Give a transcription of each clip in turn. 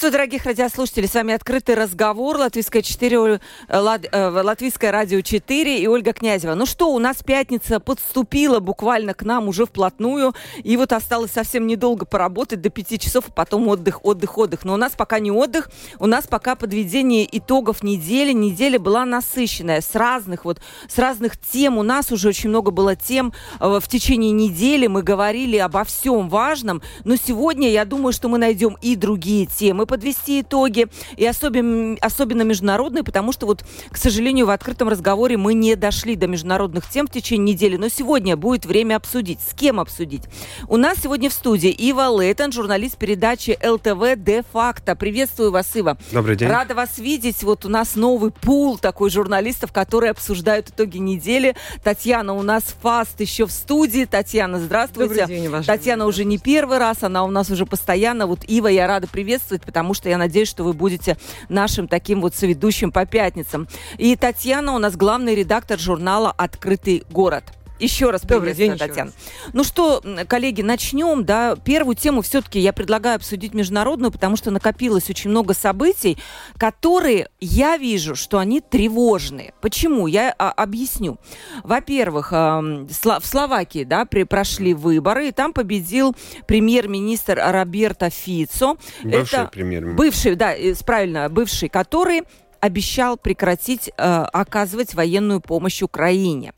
Приветствую, дорогих радиослушателей. С вами открытый разговор. Латвийская 4, э, Лат, э, Латвийское радио 4 и Ольга Князева. Ну что, у нас пятница подступила буквально к нам уже вплотную. И вот осталось совсем недолго поработать, до 5 часов, а потом отдых, отдых, отдых. Но у нас пока не отдых, у нас пока подведение итогов недели. Неделя была насыщенная с разных вот, с разных тем. У нас уже очень много было тем э, в течение недели. Мы говорили обо всем важном. Но сегодня я думаю, что мы найдем и другие темы темы, подвести итоги, и особенно, особенно международные, потому что вот, к сожалению, в открытом разговоре мы не дошли до международных тем в течение недели, но сегодня будет время обсудить. С кем обсудить? У нас сегодня в студии Ива Лейтон, журналист передачи ЛТВ «Де-факто». Приветствую вас, Ива. Добрый день. Рада вас видеть. Вот у нас новый пул такой журналистов, которые обсуждают итоги недели. Татьяна у нас фаст еще в студии. Татьяна, здравствуйте. Добрый день, уважаемый. Татьяна уже не первый раз, она у нас уже постоянно. Вот Ива, я рада приветствовать приветствовать, потому что я надеюсь, что вы будете нашим таким вот соведущим по пятницам. И Татьяна у нас главный редактор журнала «Открытый город». Еще раз Добрый день, Татьяна. Ну что, коллеги, начнем. Да, первую тему все-таки я предлагаю обсудить международную, потому что накопилось очень много событий, которые я вижу, что они тревожные. Почему? Я а, объясню. Во-первых, э, в Словакии да, при, прошли выборы, и там победил премьер-министр Роберто Фицо. Бывший Это премьер-министр. Бывший, да, правильно, бывший, который обещал прекратить э, оказывать военную помощь Украине.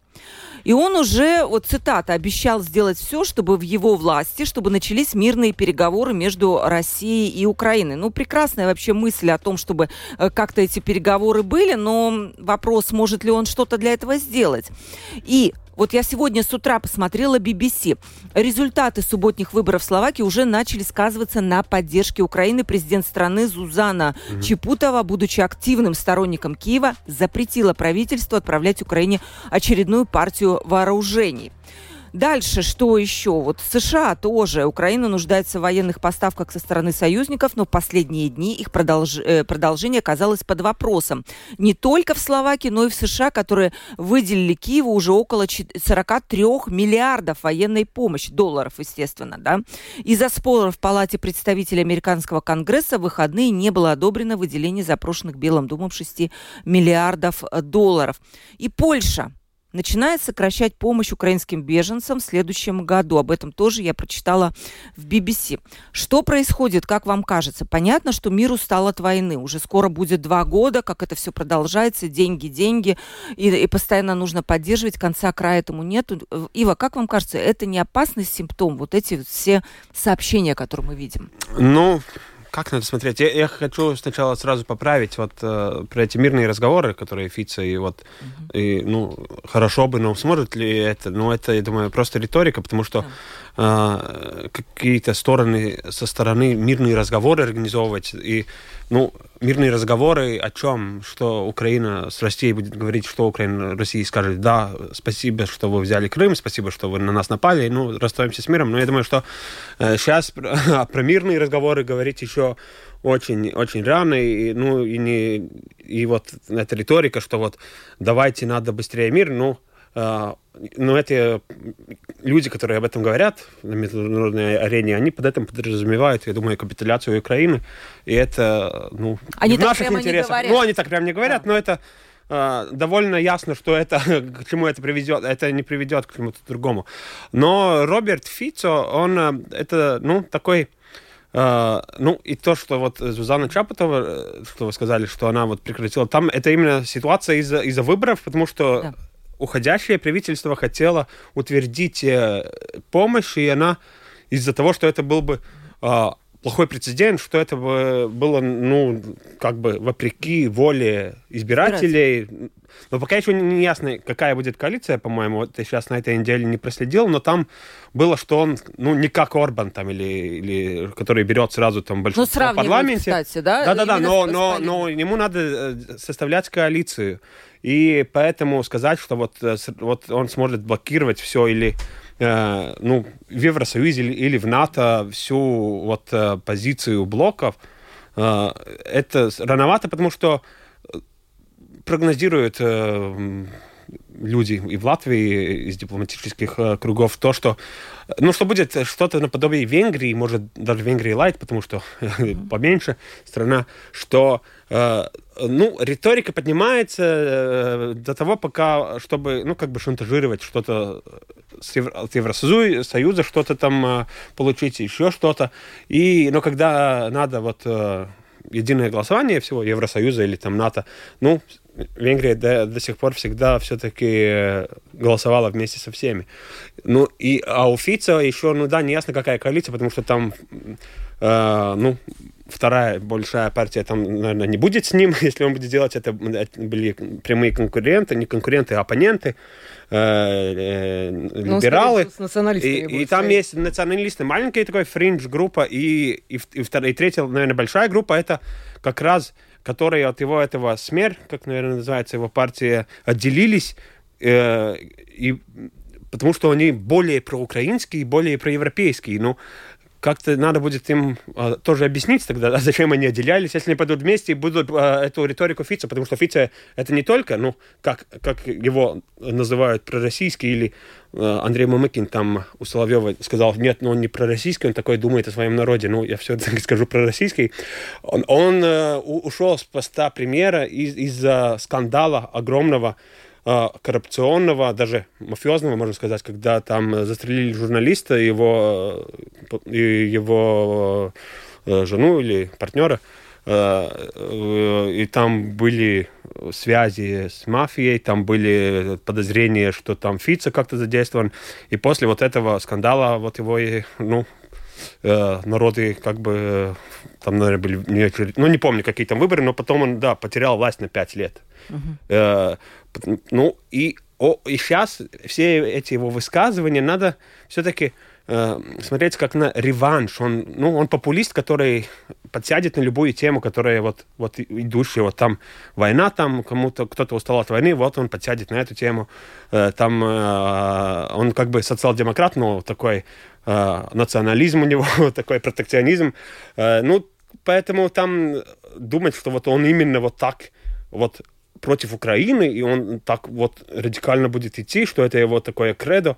И он уже, вот цитата, обещал сделать все, чтобы в его власти, чтобы начались мирные переговоры между Россией и Украиной. Ну, прекрасная вообще мысль о том, чтобы э, как-то эти переговоры были, но вопрос, может ли он что-то для этого сделать. И вот я сегодня с утра посмотрела BBC. Результаты субботних выборов в Словакии уже начали сказываться на поддержке Украины. Президент страны Зузана mm Чепутова, будучи активным сторонником Киева, запретила правительству отправлять Украине очередную партию вооружений. Дальше, что еще? Вот США тоже. Украина нуждается в военных поставках со стороны союзников, но в последние дни их продолж... Э, продолжение оказалось под вопросом. Не только в Словакии, но и в США, которые выделили Киеву уже около 43 миллиардов военной помощи, долларов, естественно, да. Из-за спора в Палате представителей Американского Конгресса в выходные не было одобрено выделение запрошенных Белым домом 6 миллиардов долларов. И Польша начинает сокращать помощь украинским беженцам в следующем году. Об этом тоже я прочитала в BBC. Что происходит, как вам кажется? Понятно, что мир устал от войны. Уже скоро будет два года, как это все продолжается. Деньги, деньги. И, и постоянно нужно поддерживать. Конца края этому нет. Ива, как вам кажется, это не опасный симптом? Вот эти все сообщения, которые мы видим. Ну, как надо смотреть? Я, я хочу сначала сразу поправить вот э, про эти мирные разговоры, которые Фица и вот, mm-hmm. и, ну, хорошо бы, но сможет ли это? Ну, это, я думаю, просто риторика, потому что. Э, какие-то стороны со стороны мирные разговоры организовывать. И ну, мирные разговоры о чем? Что Украина с Россией будет говорить, что Украина России скажет, да, спасибо, что вы взяли Крым, спасибо, что вы на нас напали, ну, расстаемся с миром. Но я думаю, что э, сейчас про, про мирные разговоры говорить еще очень, очень рано, и, ну, и, не, и вот эта риторика, что вот давайте надо быстрее мир, ну, но эти люди, которые об этом говорят на международной арене, они под этим подразумевают, я думаю, капитуляцию Украины. И это, ну, они в наших интересах. Ну, они так прям не говорят, да. но это э, довольно ясно, что это к чему это приведет. Это не приведет к чему-то другому. Но Роберт Фицо, он э, это, ну, такой Uh, ну, и то, что вот Зузана Чапотова, э, что вы сказали, что она вот прекратила, там это именно ситуация из-за из выборов, потому что да уходящее правительство хотело утвердить э, помощь, и она из-за того, что это был бы э, плохой прецедент, что это было, ну, как бы вопреки воле избирателей. Но пока еще не ясно, какая будет коалиция, по-моему, вот я сейчас на этой неделе не проследил, но там было, что он, ну, не как Орбан там, или, или который берет сразу там большинство ну, в парламенте. кстати, да? Да-да-да, но, но, но ему надо э, составлять коалицию. И поэтому сказать, что вот, э, вот он сможет блокировать все или э, ну, в Евросоюзе или, в НАТО всю вот э, позицию блоков, э, это рановато, потому что прогнозируют э, люди и в Латвии из дипломатических э, кругов то, что ну что будет что-то наподобие Венгрии, может даже Венгрии лайт, потому что поменьше страна, что э, ну риторика поднимается э, до того, пока чтобы ну как бы шантажировать что-то с, Евросоюза, что-то там получить, еще что-то. И но когда надо вот единое голосование всего Евросоюза или там НАТО, ну Венгрия до, до сих пор всегда все-таки голосовала вместе со всеми. Ну, и, а у Фица еще, ну да, не ясно, какая коалиция, потому что там, э, ну, вторая большая партия там, наверное, не будет с ним, если он будет делать это, были прямые конкуренты, не конкуренты, а оппоненты, э, э, ну, либералы. И, и там есть националисты, маленькая такая фриндж-группа, и, и, и, вторая, и третья, наверное, большая группа, это как раз которые от его этого СМЕР, как, наверное, называется его партия, отделились, э, и, потому что они более проукраинские, более проевропейские. Ну, как-то надо будет им а, тоже объяснить тогда, зачем они отделялись, если они пойдут вместе и будут а, эту риторику Фица, потому что Фица это не только, ну, как, как его называют пророссийский, или а, Андрей Мамыкин там у Соловьева сказал, нет, но ну, он не пророссийский, он такой думает о своем народе, ну, я все-таки скажу пророссийский. Он, он а, ушел с поста премьера из- из-за скандала огромного, а, коррупционного, даже мафиозного, можно сказать, когда там застрелили журналиста, его, э, его э, жену или партнера, э, и там были связи с мафией, там были подозрения, что там Фица как-то задействован, и после вот этого скандала вот его, ну, народы как бы там, наверное, были, ну, не помню, какие там выборы, но потом он, да, потерял власть на пять лет. Uh-huh. Ну, и, о, и сейчас все эти его высказывания надо все-таки э, смотреть как на реванш. Он, ну, он популист, который подсядет на любую тему, которая вот, вот идущая, вот там война, там кому-то, кто-то устал от войны, вот он подсядет на эту тему. Э, там э, он как бы социал-демократ, но такой национализм у него, такой протекционизм. Ну, поэтому там думать, что вот он именно вот так вот против Украины, и он так вот радикально будет идти, что это его такое кредо,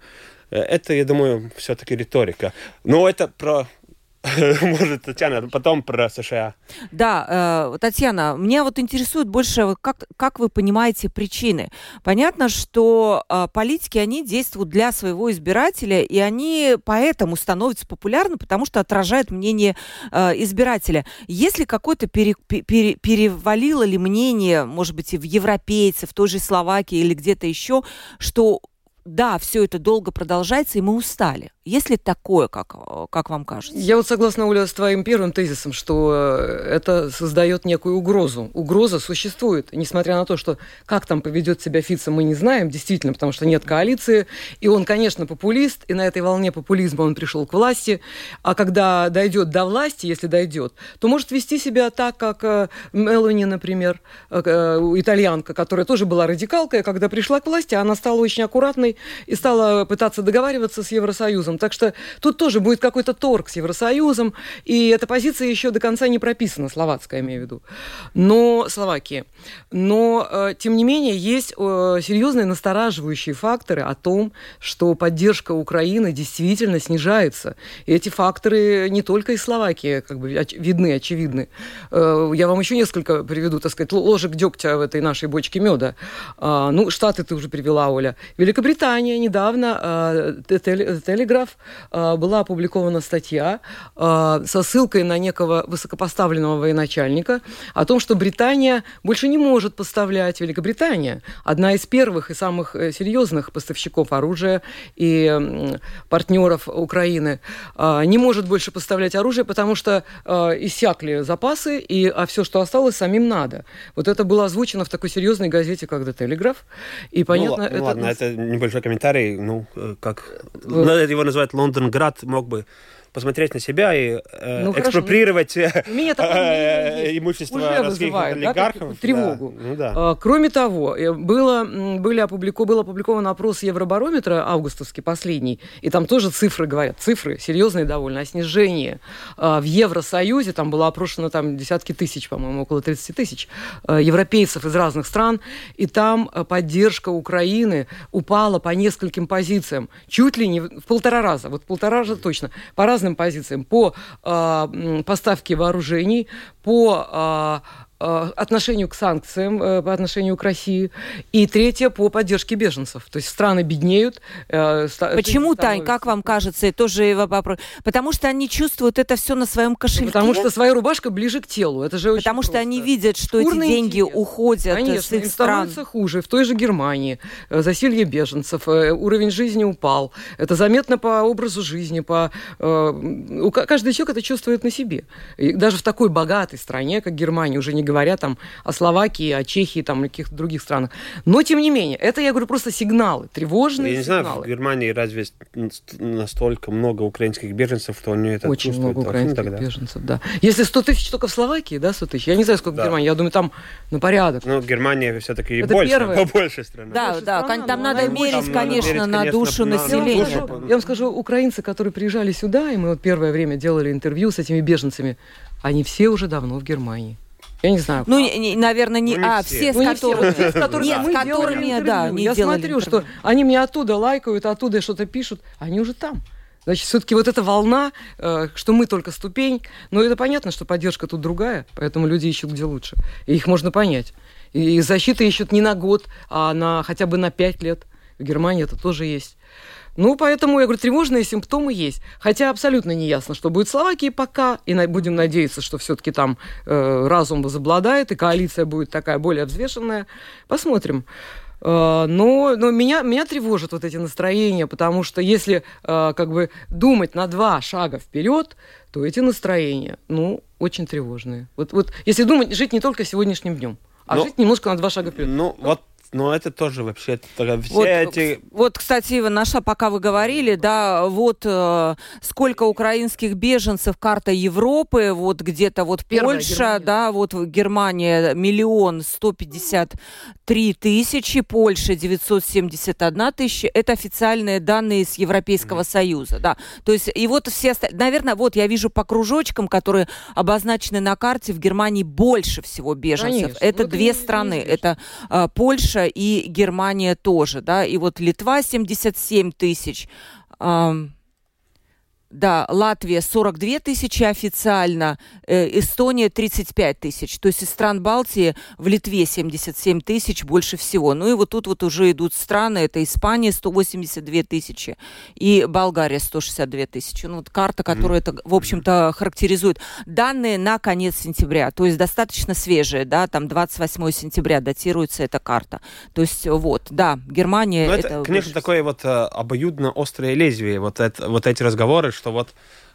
э, это, я думаю, все-таки риторика. Но это про Может, Татьяна, потом про США. Да, э, Татьяна, меня вот интересует больше, как, как вы понимаете причины. Понятно, что э, политики, они действуют для своего избирателя, и они поэтому становятся популярны, потому что отражают мнение э, избирателя. Если какое-то пере, пере, перевалило ли мнение, может быть, и в европейцев, в той же Словакии или где-то еще, что да, все это долго продолжается, и мы устали. Есть ли такое, как, как вам кажется? Я вот согласна, Оля, с твоим первым тезисом, что э, это создает некую угрозу. Угроза существует, несмотря на то, что как там поведет себя Фица, мы не знаем, действительно, потому что нет коалиции. И он, конечно, популист, и на этой волне популизма он пришел к власти. А когда дойдет до власти, если дойдет, то может вести себя так, как э, Мелони, например, э, итальянка, которая тоже была радикалкой, а когда пришла к власти, она стала очень аккуратной и стала пытаться договариваться с Евросоюзом Евросоюзом. Так что тут тоже будет какой-то торг с Евросоюзом, и эта позиция еще до конца не прописана, словацкая, имею в виду. Но Словакия. Но, э, тем не менее, есть э, серьезные настораживающие факторы о том, что поддержка Украины действительно снижается. И эти факторы не только из Словакии как бы видны, очевидны. Э, я вам еще несколько приведу, так сказать, ложек дегтя в этой нашей бочке меда. А, ну, Штаты ты уже привела, Оля. Великобритания недавно, Телеграф «Телеграф» была опубликована статья со ссылкой на некого высокопоставленного военачальника о том, что Британия больше не может поставлять, Великобритания, одна из первых и самых э, серьезных поставщиков оружия и партнеров Украины, не может больше поставлять оружие, потому что иссякли запасы, и, а все, что осталось, самим надо. Вот это было озвучено в такой серьезной газете, как «The Telegraph». И ну, понятно, ну, это... Ладно, это небольшой комментарий. Ну, э, как... Ну, его называют Лондонград, мог бы посмотреть на себя и э, ну, экспроприировать э, э, имущество вызывает, олигархов. Тревогу. Ну. А, кроме того, э, было, были опублику, был опубликован опрос Евробарометра, августовский, последний, и там тоже цифры говорят, цифры серьезные довольно, о снижении в Евросоюзе, там было опрошено там десятки тысяч, по-моему, около 30 тысяч европейцев из разных стран, и там поддержка Украины упала по нескольким позициям, чуть ли не в полтора раза, вот полтора раза точно, по разным разным позициям. По э, поставке вооружений, по Э, отношению к санкциям э, по отношению к России. И третье по поддержке беженцев. То есть страны беднеют. Э, Почему, Тань, как вам кажется, тоже вопрос? Потому что они чувствуют это все на своем кошельке. Потому что своя рубашка ближе к телу. Это же Потому что они видят, что Шкурные эти деньги интерес. уходят Конечно, с их стран. становится хуже. В той же Германии засилье беженцев, уровень жизни упал. Это заметно по образу жизни, по... Каждый человек это чувствует на себе. И даже в такой богатой стране, как Германия, уже не говоря там о Словакии, о Чехии, там, каких-то других странах. Но, тем не менее, это, я говорю, просто сигналы, тревожные Я не сигналы. знаю, в Германии разве настолько много украинских беженцев, что они это Очень много украинских тогда. беженцев, да. Если 100 тысяч только в Словакии, да, 100 тысяч? Я не знаю, сколько да. в Германии, я думаю, там на порядок. Ну, Германия все-таки это больше, первое. побольше страна. Да, больше да, страна, там надо мерить, конечно, мерить, на душу на, населения. Я вам, скажу, я вам скажу, украинцы, которые приезжали сюда, и мы вот первое время делали интервью с этими беженцами, они все уже давно в Германии. Я не знаю. Ну, не, наверное, не, ну, не а, все, все с ну, которыми, все, с которыми, нет, с которыми, да, не Я смотрю, интервью. что они мне оттуда лайкают, оттуда что-то пишут, они уже там. Значит, все-таки вот эта волна, э, что мы только ступень, но это понятно, что поддержка тут другая, поэтому люди ищут где лучше. И их можно понять. И защиты ищут не на год, а на хотя бы на пять лет. В Германии это тоже есть. Ну, поэтому, я говорю, тревожные симптомы есть. Хотя абсолютно не ясно, что будет в Словакии пока. И будем надеяться, что все-таки там э, разум возобладает, и коалиция будет такая более взвешенная. Посмотрим. Э, но, но меня, меня тревожат вот эти настроения, потому что если э, как бы думать на два шага вперед, то эти настроения, ну, очень тревожные. Вот, вот если думать, жить не только сегодняшним днем, а но, жить немножко на два шага вперед. Ну, вот но это тоже вообще все вот, эти... Вот, кстати, Ива, наша, пока вы говорили, да, вот э, сколько украинских беженцев, карта Европы, вот где-то вот Первая Польша, Германия. да, вот Германия миллион сто пятьдесят три тысячи, Польша 971 тысяча, это официальные данные с Европейского mm-hmm. Союза, да. То есть, и вот все, наверное, вот я вижу по кружочкам, которые обозначены на карте, в Германии больше всего беженцев. Конечно. Это вот две страны, это э, Польша и Германия тоже, да, и вот Литва 77 тысяч, да, Латвия 42 тысячи официально, э, Эстония 35 тысяч. То есть из стран Балтии в Литве 77 тысяч больше всего. Ну и вот тут вот уже идут страны, это Испания 182 тысячи и Болгария 162 тысячи. Ну вот карта, которая это, в общем-то, характеризует. Данные на конец сентября, то есть достаточно свежие, да, там 28 сентября датируется эта карта. То есть вот, да, Германия... Но это, это конечно, такое вот э, обоюдно острое лезвие, вот, это, вот эти разговоры, что вот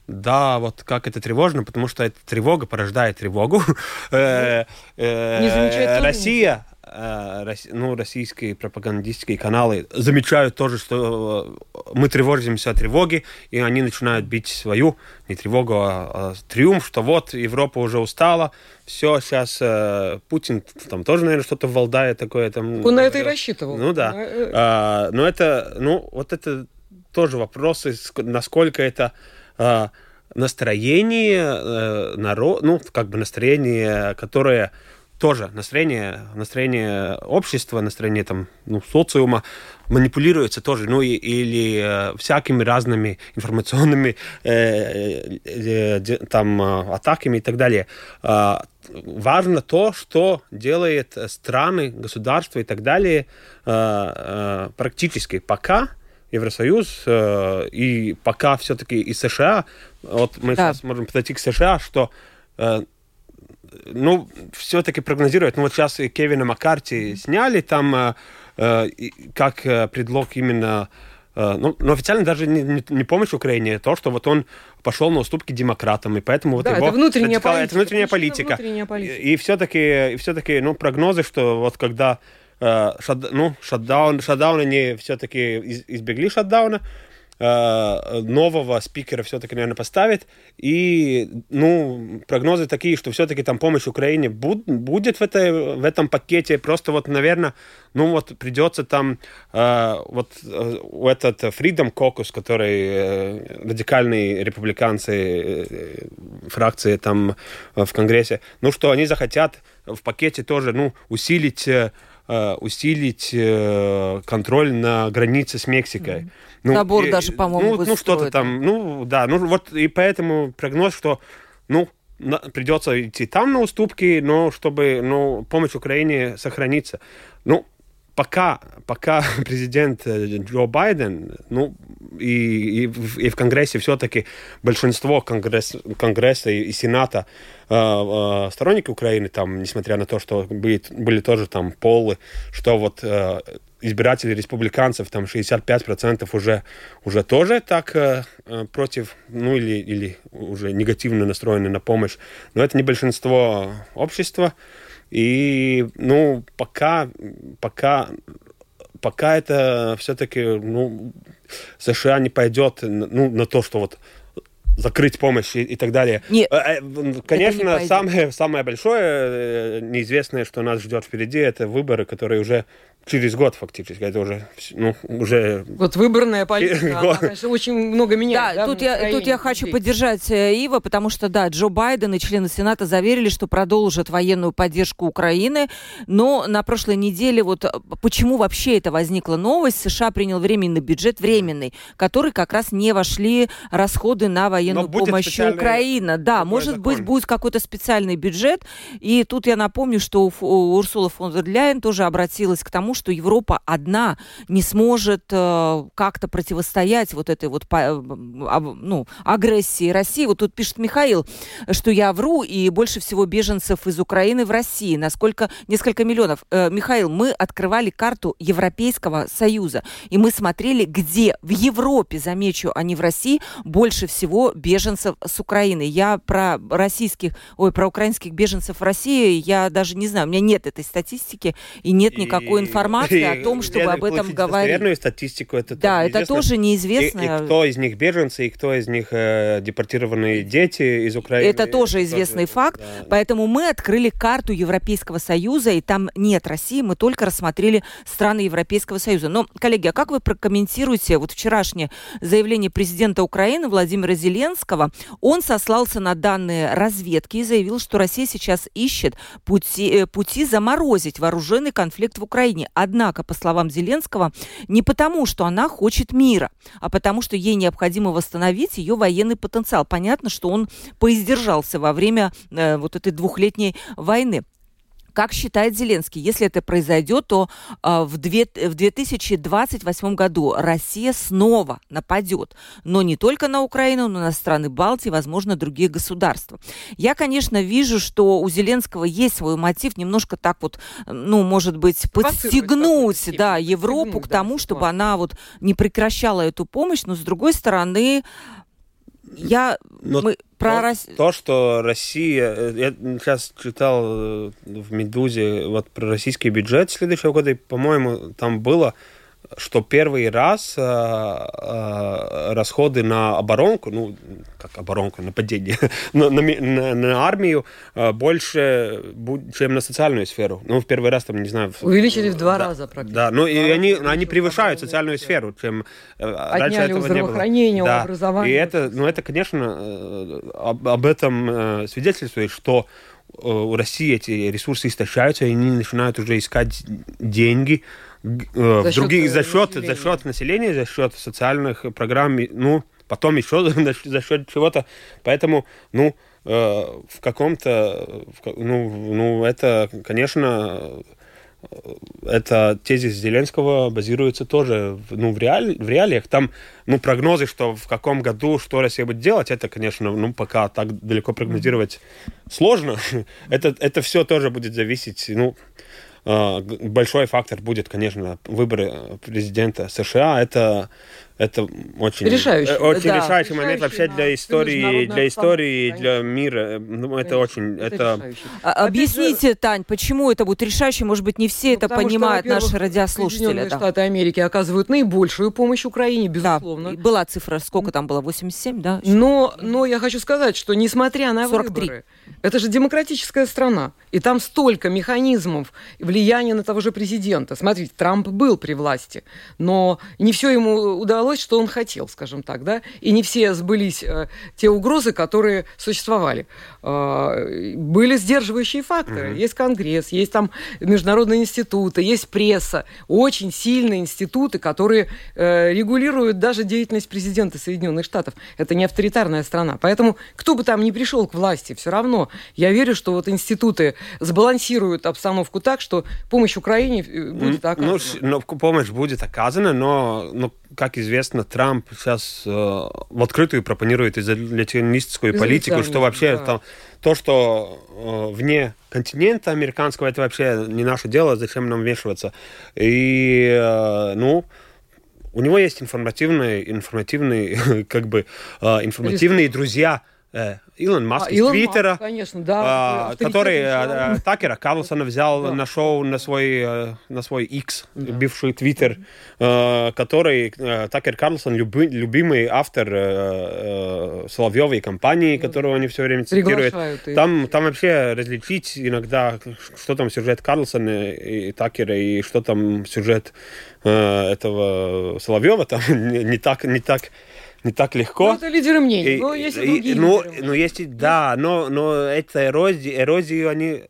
да, вот как это тревожно, потому что эта тревога порождает тревогу. Э, э, Россия, э, ну, российские пропагандистские каналы замечают тоже, что мы тревожимся о тревоге, и они начинают бить свою, не тревогу, а, а триумф, что вот Европа уже устала, все, сейчас э, Путин там тоже, наверное, что-то в Валдае такое там. Он на это и рассчитывал. Ну да. А, но это, ну, вот это тоже вопросы, насколько это э, настроение э, народ, ну, как бы настроение, которое тоже настроение, настроение общества, настроение там, ну, социума манипулируется тоже, ну, и, или э, всякими разными информационными э, э, э, там э, атаками и так далее. Э, важно то, что делает страны, государства и так далее э, э, практически пока Евросоюз, э, и пока все-таки и США, вот мы да. сейчас можем подойти к США, что э, ну, все-таки прогнозируют, ну, вот сейчас и Кевина Маккарти сняли там э, как предлог именно ну, но официально даже не, не, не помощь Украине, а то, что вот он пошел на уступки демократам, и поэтому вот да, его... это внутренняя политика. Это внутренняя политика. Внутренняя политика. И, и все-таки, и все-таки, ну, прогнозы, что вот когда шат, ну, шатдаун, шатдаун они все-таки из, избегли шатдауна, Э, нового спикера все-таки, наверное, поставит. И, ну, прогнозы такие, что все-таки там помощь Украине буд, будет в, этой, в этом пакете. Просто вот, наверное, ну вот придется там э, вот э, этот Freedom Caucus, который э, радикальные республиканцы э, фракции там э, в Конгрессе, ну что они захотят в пакете тоже, ну, усилить э, усилить э, контроль на границе с Мексикой. Mm-hmm. Ну, Забор и, даже, по-моему, Ну, ну что-то там, ну, да, ну вот и поэтому прогноз, что, ну, на, придется идти там на уступки, но чтобы, ну, помощь Украине сохранится. Ну, пока, пока президент э, Джо Байден, ну, и, и, и в Конгрессе все-таки большинство Конгресс, Конгресса и, и Сената э, э, сторонники Украины, там, несмотря на то, что были, были тоже там полы, что вот э, избиратели республиканцев, там 65% уже, уже тоже так э, э, против, ну или, или уже негативно настроены на помощь. Но это не большинство общества. И, ну, пока, пока, пока это все-таки, ну, США не пойдет ну, на то, что вот закрыть помощь и, и так далее. Нет, э, Конечно, не самое, самое большое неизвестное, что нас ждет впереди, это выборы, которые уже через год фактически. Это уже, ну, уже... Вот выборная политика, она, конечно, очень много меняет. Да, да тут, я, тут я хочу поддержать э, Ива, потому что, да, Джо Байден и члены Сената заверили, что продолжат военную поддержку Украины, но на прошлой неделе вот э, почему вообще это возникла новость, США принял временный бюджет, временный, который как раз не вошли расходы на военную помощь Украины. Да, может закон. быть, будет какой-то специальный бюджет, и тут я напомню, что Урсула фон дер Ляйен тоже обратилась к тому, что Европа одна не сможет э, как-то противостоять вот этой вот э, ну, агрессии России. Вот тут пишет Михаил, что я вру, и больше всего беженцев из Украины в России. Насколько? Несколько миллионов. Э, Михаил, мы открывали карту Европейского Союза, и мы смотрели, где в Европе, замечу, а не в России, больше всего беженцев с Украины. Я про российских, ой, про украинских беженцев в России, я даже не знаю, у меня нет этой статистики и нет никакой информации информация о том, чтобы об этом говорить. Верную статистику это Да, это тоже неизвестно. И, и кто из них беженцы, и кто из них э, депортированные дети из Украины. Это тоже известный тоже, факт. Да. Поэтому мы открыли карту Европейского Союза, и там нет России, мы только рассмотрели страны Европейского Союза. Но, коллеги, а как вы прокомментируете вот вчерашнее заявление президента Украины Владимира Зеленского? Он сослался на данные разведки и заявил, что Россия сейчас ищет пути, э, пути заморозить вооруженный конфликт в Украине. Однако, по словам Зеленского, не потому, что она хочет мира, а потому, что ей необходимо восстановить ее военный потенциал. Понятно, что он поиздержался во время э, вот этой двухлетней войны. Как считает Зеленский, если это произойдет, то э, в, две, в 2028 году Россия снова нападет. Но не только на Украину, но и на страны Балтии, возможно, другие государства. Я, конечно, вижу, что у Зеленского есть свой мотив немножко так вот, ну, может быть, подстегнуть да, Европу к тому, чтобы она вот не прекращала эту помощь. Но, с другой стороны, я Но мы про Рос... то, что Россия, э, я сейчас читал э, в Медузе вот про российский бюджет следующего года, и, по-моему, там было что первый раз э, э, расходы на оборонку, ну, как оборонку, нападение, на, на, на, на армию э, больше, чем на социальную сферу. Ну, в первый раз, там, не знаю... Увеличили в два да, раза практически. Да, ну, и они, они превышают социальную сферу, чем э, раньше этого не было. Да. у образования. И это, ну, это, конечно, э, об, об этом э, свидетельствует, что у России эти ресурсы истощаются, и они начинают уже искать деньги, Э, за других счет, за счет населения. за счет населения, за счет социальных программ, ну потом еще за счет чего-то, поэтому ну э, в каком-то ну ну это конечно это тезис Зеленского базируется тоже ну, в, реаль, в реалиях. Там ну, прогнозы, что в каком году что Россия будет делать, это, конечно, ну, пока так далеко прогнозировать сложно. это, это все тоже будет зависеть. Ну, большой фактор будет, конечно, выборы президента США. Это это очень решающий, очень да, решающий момент вообще для истории, для истории, для мира. Ну, это очень, это. А, объясните, Тань, почему это будет решающий? Может быть, не все ну, это понимают, что, наши радиослушатели. Соединенные да. Штаты Америки оказывают наибольшую помощь Украине, безусловно. Да, была цифра, сколько там было, 87, да? Но, но я хочу сказать, что несмотря на 43. выборы, это же демократическая страна, и там столько механизмов влияния на того же президента. Смотрите, Трамп был при власти, но не все ему удалось удалось, что он хотел, скажем так, да, и не все сбылись э, те угрозы, которые существовали. Э, были сдерживающие факторы. Mm-hmm. Есть Конгресс, есть там международные институты, есть пресса, очень сильные институты, которые э, регулируют даже деятельность президента Соединенных Штатов. Это не авторитарная страна. Поэтому кто бы там ни пришел к власти, все равно я верю, что вот институты сбалансируют обстановку так, что помощь Украине э, будет ну, оказана. Ну, помощь будет оказана, но, но как известно, Трамп сейчас э, в открытую пропонирует изоляционистскую политику, что вообще да. там, то, что э, вне континента американского, это вообще не наше дело, зачем нам вмешиваться. И, э, ну, у него есть информативные, информативные, как бы, э, информативные друзья, Илон Маск а, из Илон Твиттера, Маск, конечно, да, а, который а, Такера Карлсона взял да. на шоу на свой, э, на свой X, да. бывший Твиттер, а, который Такер Карлсон люби, любимый автор а, Соловьевой компании, да. которую они все время цитируют. Там, там вообще различить иногда, что там сюжет Карлсона и Такера, и что там сюжет а, этого Соловьева, там не, не так, не так не так легко. Ну, это лидеры мнений, но есть и другие ну, ну, есть, да, но, но это эрозия, эрозию они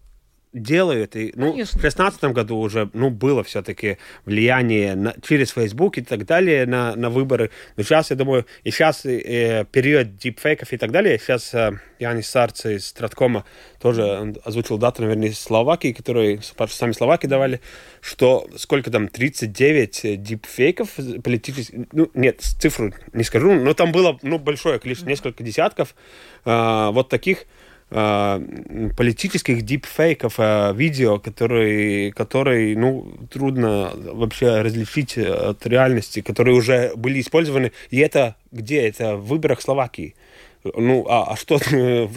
делают. И, ну, в шестнадцатом году уже ну, было все-таки влияние на, через Facebook и так далее на, на выборы. Но сейчас, я думаю, и сейчас э, период дипфейков и так далее, сейчас э, Янис Сарц из Страткома тоже озвучил дату, наверное, из Словакии, которые сами словаки давали, что сколько там, 39 дипфейков политических, ну, нет, цифру не скажу, но там было ну, большое количество, несколько десятков э, вот таких э, политических дипфейков, э, видео, которые, которые, ну, трудно вообще различить от реальности, которые уже были использованы. И это где? Это в выборах Словакии. Ну, а, а что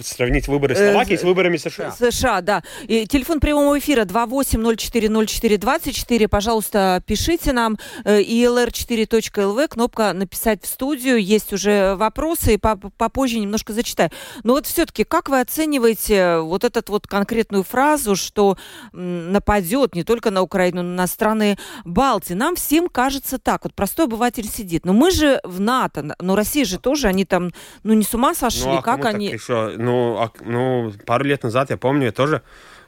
сравнить выборы э, Словакии с выборами США? США, да. И телефон прямого эфира 28040424. Пожалуйста, пишите нам. ilr4.lv, кнопка «Написать в студию». Есть уже вопросы, и попозже немножко зачитаю. Но вот все-таки, как вы оцениваете вот эту вот конкретную фразу, что нападет не только на Украину, но и на страны Балтии? Нам всем кажется так. Вот простой обыватель сидит. Но мы же в НАТО, но Россия же тоже, они там, ну, не с ума сошли? Ну, а как они... Еще? Ну, а, ну, пару лет назад, я помню, я тоже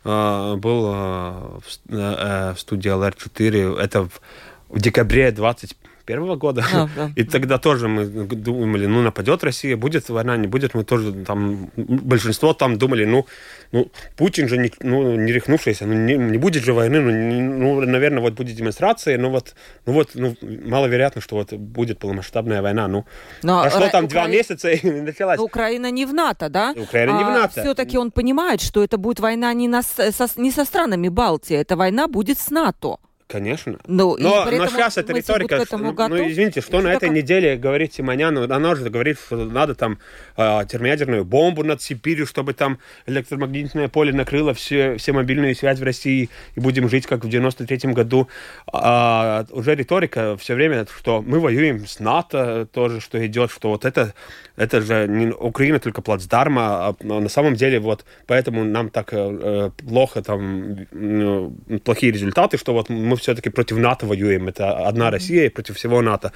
э, был э, в, э, в студии LR4. Это в, в декабре 20 первого года. А, да. И тогда тоже мы думали, ну, нападет Россия, будет война, не будет. Мы тоже там, большинство там думали, ну, ну Путин же не, ну, не рехнувшийся, ну, не, не будет же войны, ну, не, ну, наверное, вот будет демонстрация, ну, вот, ну, вот, ну, маловероятно, что вот будет полномасштабная война. Ну, Но прошло там Укра... два месяца и началась. Но Украина не в НАТО, да? Украина а, не в а НАТО. Все-таки он понимает, что это будет война не, на, со, не со странами Балтии, эта война будет с НАТО. Конечно. Ну, но, но сейчас эта риторика, ну, ну, извините, что на этой неделе говорит Симонян, она же говорит, что надо там э, термоядерную бомбу над Сибирью, чтобы там электромагнитное поле накрыло все, все мобильные связь в России, и будем жить как в 93-м году. А, уже риторика все время, что мы воюем с НАТО тоже, что идет, что вот это, это же не Украина только плацдарма, а на самом деле вот поэтому нам так э, плохо там, э, плохие результаты, что вот мы все-таки против НАТО воюем. Это одна Россия против всего НАТО.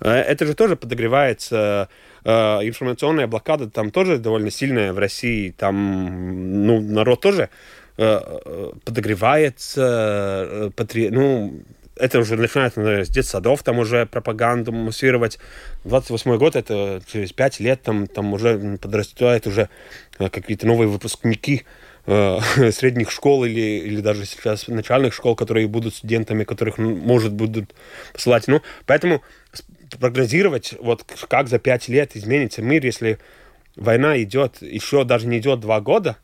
Э, это же тоже подогревается э, информационная блокада там тоже довольно сильная в России. Там, ну, народ тоже э, подогревается, патри... ну, это уже начинается наверное, с детсадов, там уже пропаганду муссировать. 28 год, это через 5 лет, там, там уже подрастают уже какие-то новые выпускники э, средних школ или, или даже сейчас начальных школ, которые будут студентами, которых, может, будут посылать. Ну, поэтому прогнозировать, вот как за пять лет изменится мир, если война идет, еще даже не идет два года,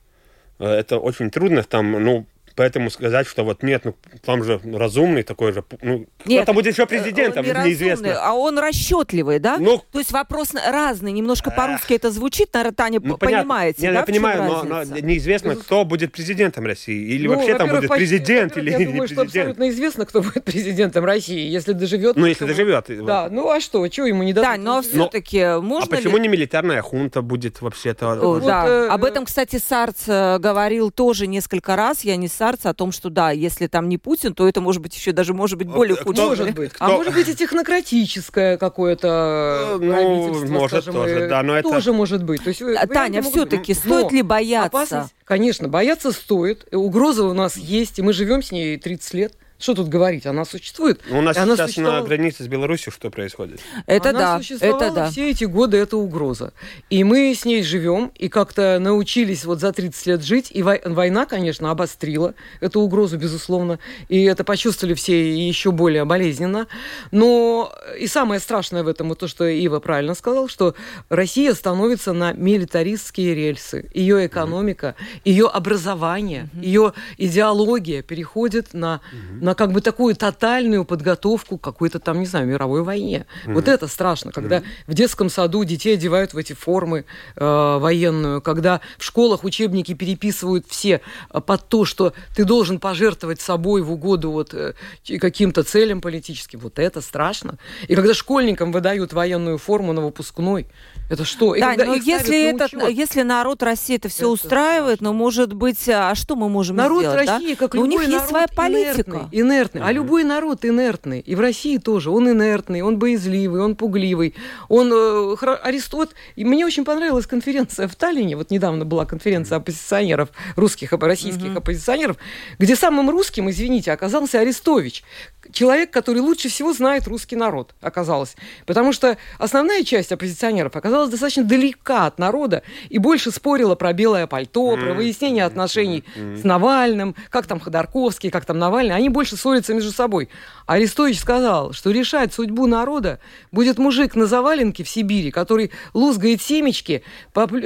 э, это очень трудно. Там, ну, Поэтому сказать, что вот нет, ну там же разумный такой же, ну нет, кто-то будет еще президентом, не неизвестно. А он расчетливый, да? Ну, То есть вопрос разный, немножко по-русски это звучит, наверное, Таня, ну, понимаете, Нет, да, я понимаю, но, но неизвестно, кто будет президентом России, или ну, вообще там будет президент, или я не думаю, президент. что абсолютно известно, кто будет президентом России, если доживет. Ну, если доживет. Да, ну а что, чего ему не дадут? Да, но все-таки можно А почему не милитарная хунта будет вообще-то? Да, э, об этом, кстати, Сарц э, говорил тоже несколько раз, я не Сарц, о том, что да, если там не Путин, то это может быть еще даже может быть более худшее. Может быть. А может быть и технократическое какое-то э, ну, может скажем, тоже, да, но это... Тоже может быть. То есть, а, Таня, все-таки стоит ли бояться? Опасность, конечно, бояться стоит. Угроза у нас есть, и мы живем с ней 30 лет. Что тут говорить? Она существует. У нас она сейчас существовала... на границе с Беларусью что происходит? Это она да, существовала это да. все эти годы, это угроза. И мы с ней живем, и как-то научились вот за 30 лет жить. И война, конечно, обострила эту угрозу, безусловно. И это почувствовали все еще более болезненно. Но и самое страшное в этом, вот то, что Ива правильно сказал, что Россия становится на милитаристские рельсы. Ее экономика, mm-hmm. ее образование, mm-hmm. ее идеология переходит на mm-hmm на как бы такую тотальную подготовку к какой-то там, не знаю, мировой войне. Mm-hmm. Вот это страшно, когда mm-hmm. в детском саду детей одевают в эти формы э, военную, когда в школах учебники переписывают все э, под то, что ты должен пожертвовать собой в угоду вот э, каким-то целям политическим. Вот это страшно. И когда школьникам выдают военную форму на выпускной, это что? Да, но если, этот, если народ России это все это устраивает, страшно. но может быть, а что мы можем народ сделать? Народ России, да? как но любой у них народ, есть своя политика. Инертный, инертный. А любой народ инертный. И в России тоже. Он инертный, он боязливый, он пугливый. Он э, Аристот. И мне очень понравилась конференция в Таллине. Вот недавно была конференция оппозиционеров, русских, российских оппозиционеров, где самым русским, извините, оказался Арестович, человек, который лучше всего знает русский народ, оказалось. Потому что основная часть оппозиционеров оказалась достаточно далека от народа и больше спорила про белое пальто, mm-hmm. про выяснение отношений mm-hmm. с Навальным, как там Ходорковский, как там Навальный. Они больше ссорятся между собой. Арестович сказал, что решать судьбу народа будет мужик на заваленке в Сибири, который лузгает семечки,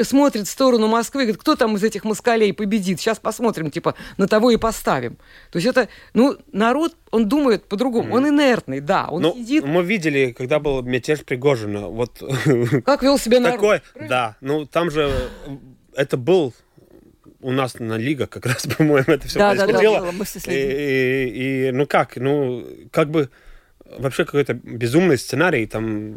смотрит в сторону Москвы, говорит, кто там из этих москалей победит, сейчас посмотрим, типа, на того и поставим. То есть это, ну, народ, он думает по-другому, он инертный, да, он ну, сидит... Мы видели, когда был мятеж Пригожина, вот... Как вел себя народ. Такой, да, ну, там же это был у нас на лига как раз, по-моему, это все да, происходило. Да, да, да, и, и, и, ну как, ну, как бы вообще какой-то безумный сценарий там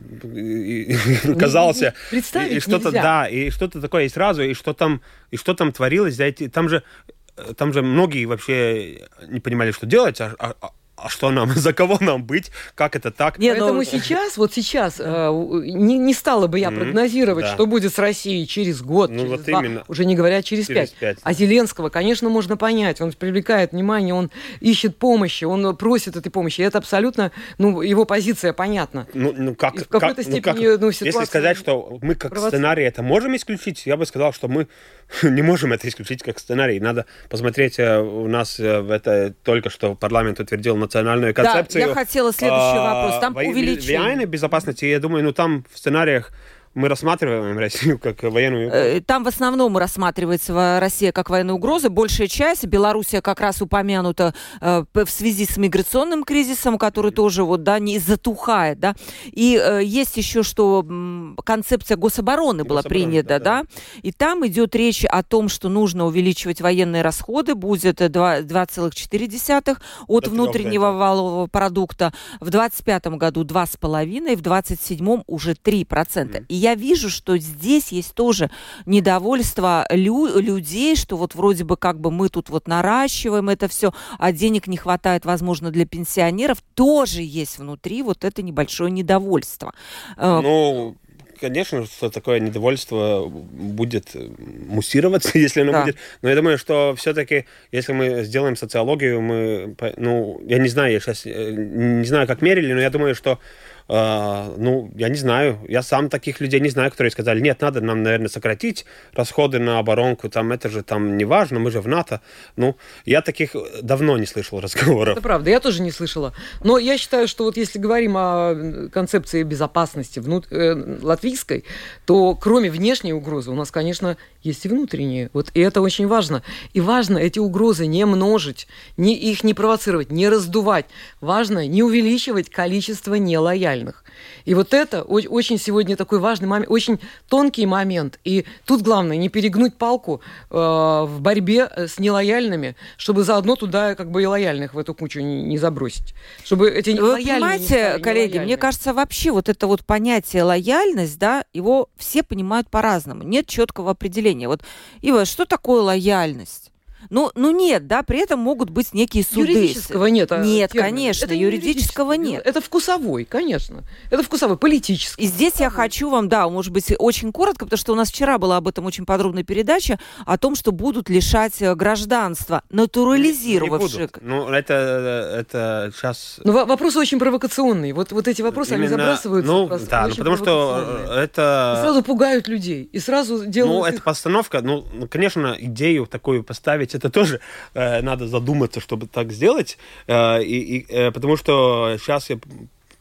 казался. Представить и, и что-то, да, и что-то такое, и сразу, и что там, и что там творилось, да, там же, там же многие вообще не понимали, что делать, а, а, а что нам, за кого нам быть, как это так. Нет, Поэтому но... сейчас, вот сейчас, э, не, не стала бы я mm-hmm. прогнозировать, да. что будет с Россией через год, ну, через вот два, именно. уже не говоря через, через пять. пять. А Зеленского, конечно, можно понять, он привлекает внимание, он ищет помощи, он просит этой помощи, и это абсолютно, ну, его позиция понятна. Ну, ну как, и в какой-то как, степени, ну, как, ну, ситуация... Если сказать, что мы как провоци... сценарий это можем исключить, я бы сказал, что мы не можем это исключить как сценарий. Надо посмотреть, э, у нас э, в это только что парламент утвердил национальную концепцию. Да, я хотела следующий вопрос. Там увеличение. Безопасности, я думаю, ну там в сценариях мы рассматриваем Россию как военную э, Там в основном рассматривается Россия как военная угроза. Большая часть. Белоруссия как раз упомянута э, в связи с миграционным кризисом, который тоже вот, да, не затухает. Да? И э, есть еще, что концепция гособороны была принята. Да, да. И там идет речь о том, что нужно увеличивать военные расходы. Будет 2,4 от внутреннего валового продукта. В 2025 году 2,5, и в 2027 уже 3%. Mm. И я вижу, что здесь есть тоже недовольство лю- людей, что вот вроде бы как бы мы тут вот наращиваем это все, а денег не хватает, возможно, для пенсионеров. Тоже есть внутри вот это небольшое недовольство. Э, ну, конечно, что такое недовольство будет муссироваться, если оно да. будет. Но я думаю, что все-таки, если мы сделаем социологию, мы, ну, я не знаю, я сейчас э, не знаю, как мерили, но я думаю, что э, ну, я не знаю, я сам таких людей не знаю, которые сказали, нет, надо нам, наверное, сократить расходы на оборонку, там это же там не важно, мы же в НАТО. Ну, я таких давно не слышал разговоров. Это правда, я тоже не слышала. Но я считаю, что вот если говорим о концепции безопасности внут... э, латвийской, то кроме внешней угрозы у нас, конечно, есть и внутренние. Вот и это очень важно. И важно эти угрозы не множить, не, их не провоцировать, не раздувать. Важно не увеличивать количество нелояльных. И вот это очень сегодня такой важный момент, очень тонкий момент. И тут главное не перегнуть палку э, в борьбе с нелояльными, чтобы заодно туда как бы и лояльных в эту кучу не, не забросить. Чтобы эти Вы понимаете, коллеги, мне кажется, вообще вот это вот понятие лояльность, да, его все понимают по-разному. Нет четкого определения. Вот, Ива, что такое лояльность? Ну, ну нет, да, при этом могут быть некие суды. Юридического нет. А нет, термин. конечно, это юридического нет. Это вкусовой, конечно. Это вкусовой, политический. И здесь я хочу вам, да, может быть, очень коротко, потому что у нас вчера была об этом очень подробная передача, о том, что будут лишать э, гражданства, натурализировавших. Ну, это, это сейчас... Ну, вопрос очень провокационный. Вот, вот эти вопросы, Именно... они забрасываются. Ну, да, ну, потому что это... И сразу пугают людей. И сразу делают... Ну, их... это постановка, ну, конечно, идею такую поставить делать, это тоже э, надо задуматься, чтобы так сделать. Э, и, и, э, потому что сейчас я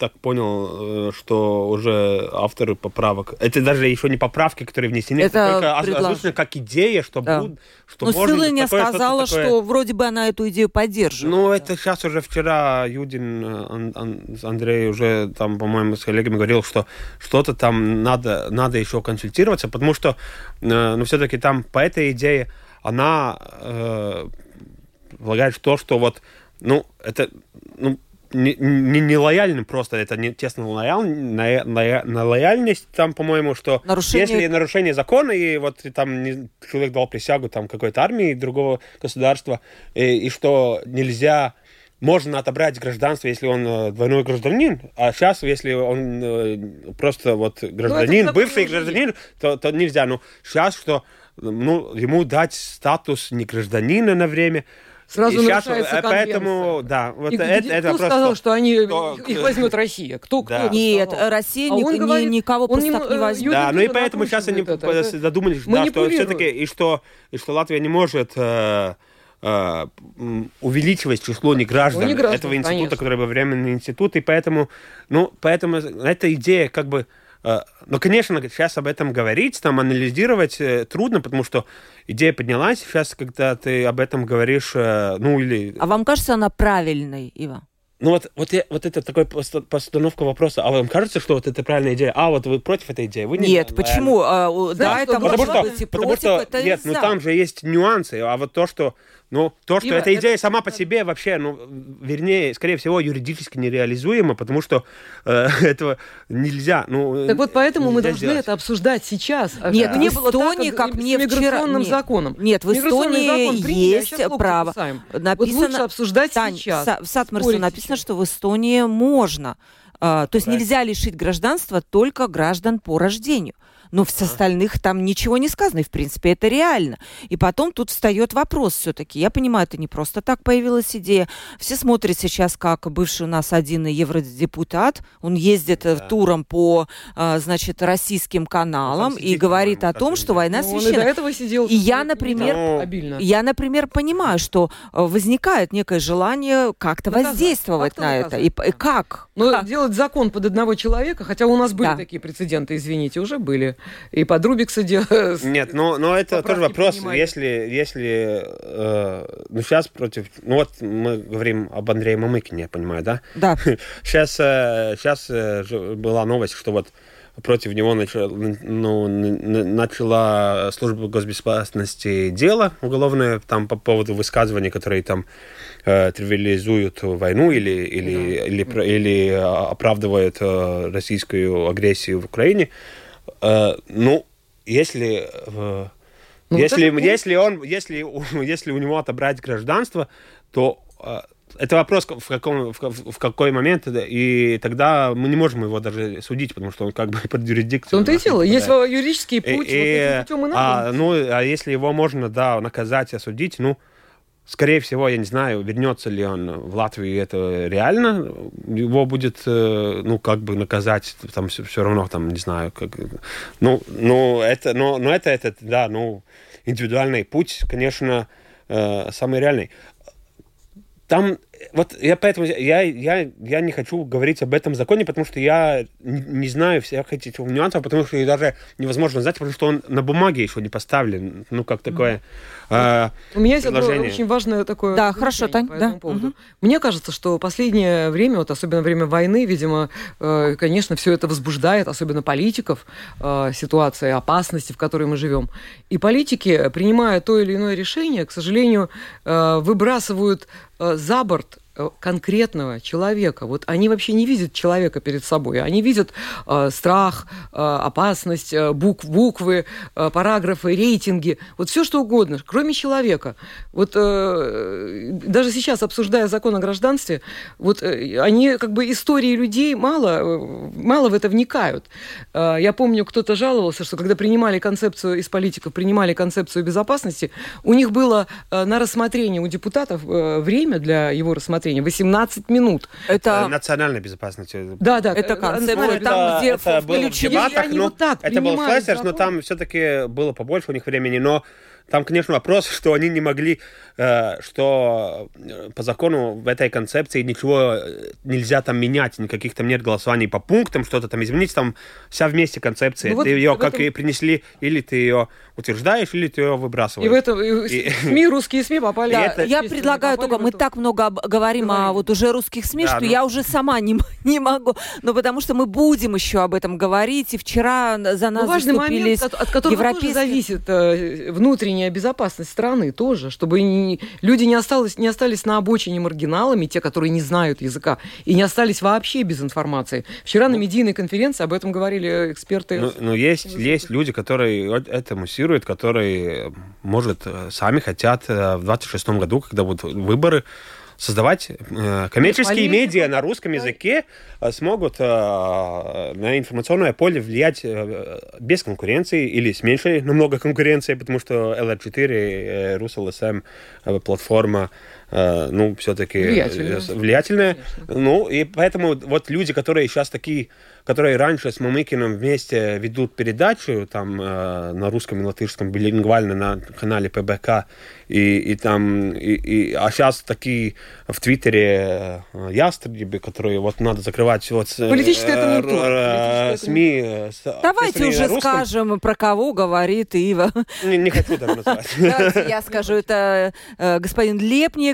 так понял, э, что уже авторы поправок, это даже еще не поправки, которые внесены, это, это только озвучено как идея, что, да. буд, что Но может не сказала, что, что вроде бы она эту идею поддерживает. Ну, это сейчас уже вчера Юдин Ан, Ан, Андрей уже там, по-моему, с коллегами говорил, что что-то там надо, надо еще консультироваться, потому что, э, ну, все-таки там по этой идее она э, полагает в то, что вот, ну, это, ну, не, не, не лояльным просто, это не тесно лояль, на, на, на лояльность, там, по-моему, что нарушение... если нарушение закона, и вот и там не, человек дал присягу там какой-то армии другого государства, и, и что нельзя можно отобрать гражданство, если он э, двойной гражданин, а сейчас, если он э, просто вот ну, гражданин, ну, бывший гражданин, то, то нельзя. Ну, сейчас, что ну, ему дать статус не гражданина на время, Сразу и сейчас, э, поэтому, да, вот и, это, это кто просто... сказал, что они кто, их возьмет Россия? Кто, да. кто Нет? Россия а ни, он говорит, никого просто не, так не возьмет. Да, ну и поэтому сейчас они это, задумались, да, что все-таки и что и что Латвия не может э, э, увеличивать число неграждан, неграждан этого института, конечно. который был временный институт, и поэтому, ну, поэтому эта идея как бы Э, но, конечно, сейчас об этом говорить, там анализировать э, трудно, потому что идея поднялась. Сейчас, когда ты об этом говоришь, э, ну или... А вам кажется она правильной, Ива? Ну вот, вот, я, вот это такой постановка вопроса. А вам кажется, что вот это правильная идея? А вот вы против этой идеи? Вы не Нет, почему? А, да, да, это потому может что, быть и потому против, что, это Нет, ну там же есть нюансы. А вот то, что ну, то, что и эта идея это... сама по себе вообще, ну, вернее, скорее всего, юридически нереализуема, потому что э, этого нельзя. Ну, так вот поэтому мы должны сделать. это обсуждать сейчас. А нет, не в Эстонии, так, как, мне вчера... Нет, законом. Нет, в Эстонии закон есть право. Написано... Вот лучше обсуждать Тань, сейчас. В Сатмарсе написано, сейчас. что в Эстонии можно. Uh, то есть right. нельзя лишить гражданства только граждан по рождению но в остальных там ничего не сказано, и в принципе это реально. И потом тут встает вопрос все-таки. Я понимаю, это не просто так появилась идея. Все смотрят сейчас, как бывший у нас один евродепутат, он ездит э, да. туром по, а, значит, российским каналам и говорит о том, что война ну, священна. Он и до этого сидел. И я, например, но... я, например, понимаю, что э, возникает некое желание как-то воздействовать как на это. И, и как? Ну, как? делать закон под одного человека, хотя у нас были да. такие прецеденты, извините, уже были и под Рубикса делать. Нет, ну, но это тоже вопрос, принимать. если, если э, ну сейчас против, ну вот мы говорим об Андрее Мамыкине, я понимаю, да? Да. Сейчас, э, сейчас э, была новость, что вот против него начала, ну, начала служба госбезопасности дело уголовное там по поводу высказываний, которые там э, тривиализуют войну или, или, да. или, или, или оправдывают э, российскую агрессию в Украине. Э, ну, если... Э, ну, если, вот если он, если, если у него отобрать гражданство, то э, это вопрос в, каком, в, в какой момент, и тогда мы не можем его даже судить, потому что он как бы под юрисдикцией. Он-то и дело. Есть юридический путь, и, вот и, а, Ну, а если его можно, да, наказать, осудить, ну, скорее всего, я не знаю, вернется ли он в Латвию, это реально, его будет, э, ну, как бы наказать, там все, равно, там, не знаю, как, ну, ну, это, но, но это, это, да, ну, индивидуальный путь, конечно, э, самый реальный. Там вот я поэтому я, я, я не хочу говорить об этом законе, потому что я не, не знаю всех этих нюансов, потому что их даже невозможно знать, потому что он на бумаге еще не поставлен. Ну, как такое... Mm. Э, У меня есть одно очень важное такое... Да, хорошо, Тань, по да. поводу. Угу. Мне кажется, что последнее время, вот особенно время войны, видимо, э, конечно, все это возбуждает, особенно политиков, э, ситуация опасности, в которой мы живем. И политики, принимая то или иное решение, к сожалению, э, выбрасывают за борт Э, конкретного человека. Вот они вообще не видят человека перед собой. Они видят э, страх, э, опасность, э, бук, буквы, э, параграфы, рейтинги. Вот все что угодно, кроме человека. Вот э, даже сейчас, обсуждая закон о гражданстве, вот э, они как бы истории людей мало, э, мало в это вникают. Э, я помню, кто-то жаловался, что когда принимали концепцию из политиков, принимали концепцию безопасности, у них было э, на рассмотрение у депутатов э, время для его рассмотрения рассмотрения. 18 минут. Это национальная безопасность. Да, да. Это концепция, там, где это было в дебатах, но вот так это был Флессерс, но там все-таки было побольше у них времени, но там, конечно, вопрос, что они не могли, э, что э, по закону в этой концепции ничего э, нельзя там менять, никаких там нет голосований по пунктам, что-то там изменить, там вся вместе концепция. Ну, вот ты ее как этом... и принесли, или ты ее утверждаешь, или ты ее выбрасываешь. И в этом и, СМИ, русские СМИ попали. Да, это... Я предлагаю только, мы так много говорим Говорим. о вот уже русских СМИ, да, что ну... я уже сама не, не могу, но потому что мы будем еще об этом говорить, и вчера за нас ну, важный момент, от, от которого европейские... тоже зависит э, внутренняя безопасность страны тоже, чтобы не, люди не, осталось, не остались на обочине маргиналами, те, которые не знают языка, и не остались вообще без информации. Вчера на ну. медийной конференции об этом говорили эксперты. Ну, ну есть, есть люди, которые это муссируют, которые, может, э, сами хотят э, в 26 году, когда будут выборы, создавать э, коммерческие медиа на русском языке э, смогут э, на информационное поле влиять э, без конкуренции или с меньшей намного конкуренции, потому что LR4, э, RusLSM э, платформа ну, все-таки влиятельная. влиятельная. Ну, и поэтому вот люди, которые сейчас такие которые раньше с Мамыкиным вместе ведут передачу там э, на русском и латышском билингвально на канале ПБК, и, и там, и, и, а сейчас такие в Твиттере э, ястребы, которые вот надо закрывать вот э, Политическое это. СМИ. Э, Давайте уже скажем, про кого говорит Ива. Не, не хочу так назвать. Давайте я скажу, это э, господин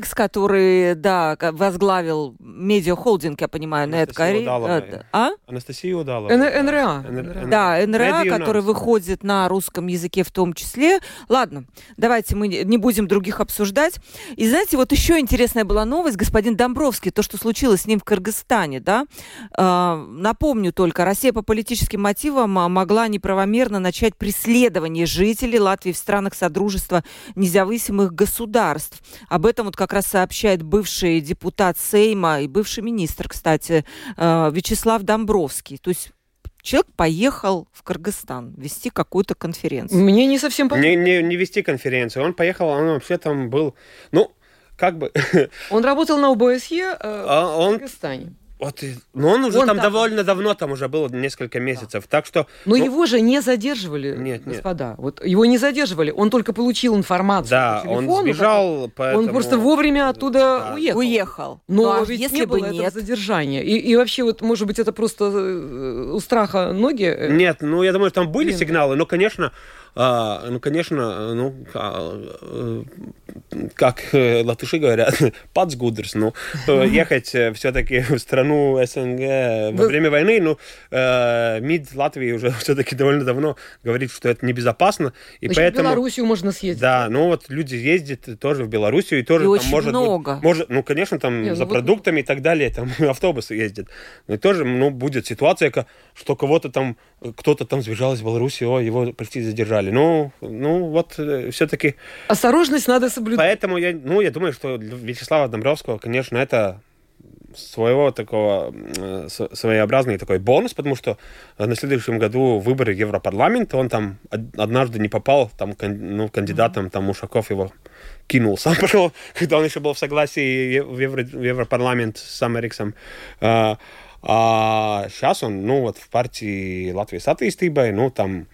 Лепникс, который, да, возглавил медиахолдинг, я понимаю, на это А? Анастасия Удалова. НРА. Да, НРА, который выходит на русском языке в том числе. Ладно, давайте мы не будем других обсуждать. И знаете, вот еще интересная была новость. Господин Домбровский, то, что случилось с ним в Кыргызстане, да, э, напомню только, Россия по политическим мотивам могла неправомерно начать преследование жителей Латвии в странах Содружества независимых государств. Об этом вот как раз сообщает бывший депутат Сейма и бывший министр, кстати, э, Вячеслав Домбровский. То есть человек поехал в Кыргызстан вести какую-то конференцию. Мне не совсем понятно. Не, не, не вести конференцию. Он поехал, он вообще там был... Ну, как бы... Он работал на ОБСЕ э, а, он, в Кыргызстане. Вот, но он уже он там, там довольно давно, там уже было несколько месяцев, да. так что... Но ну, его же не задерживали, нет, господа. Нет. Вот его не задерживали, он только получил информацию Да, по телефону, он сбежал, поэтому... Он просто вовремя оттуда да. уехал. Уехал. Но ну, а ведь если не было бы нет? задержания. И, и вообще, вот, может быть, это просто э, у страха ноги? Э? Нет, ну, я думаю, там были Блин. сигналы, но, конечно, а, ну, конечно, ну, а, как э, латыши говорят, пацгудерс, ну, э, ехать э, все-таки в страну СНГ во время войны, ну, МИД Латвии уже все-таки довольно давно говорит, что это небезопасно, и поэтому... в Белоруссию можно съездить. Да, ну, вот люди ездят тоже в Белоруссию, и тоже и там очень может много. Быть, может, ну, конечно, там Не, за ну, продуктами и так далее, там автобусы ездят. Но и тоже, ну, будет ситуация, что кого-то там, кто-то там сбежал из Беларуси, о, его почти задержали. Ну, ну, вот все-таки... Осторожность надо соблюдать. Поэтому я, ну, я думаю, что для Вячеслава Домбровского, конечно, это своего такого э, своеобразный такой бонус, потому что на следующем году выборы Европарламента, он там однажды не попал, там, ну, кандидатом, там Ушаков его кинул сам пошел, когда он еще был в согласии в, Евро, в Европарламент с Америксом. А, а сейчас он, ну, вот в партии Латвии с ну, там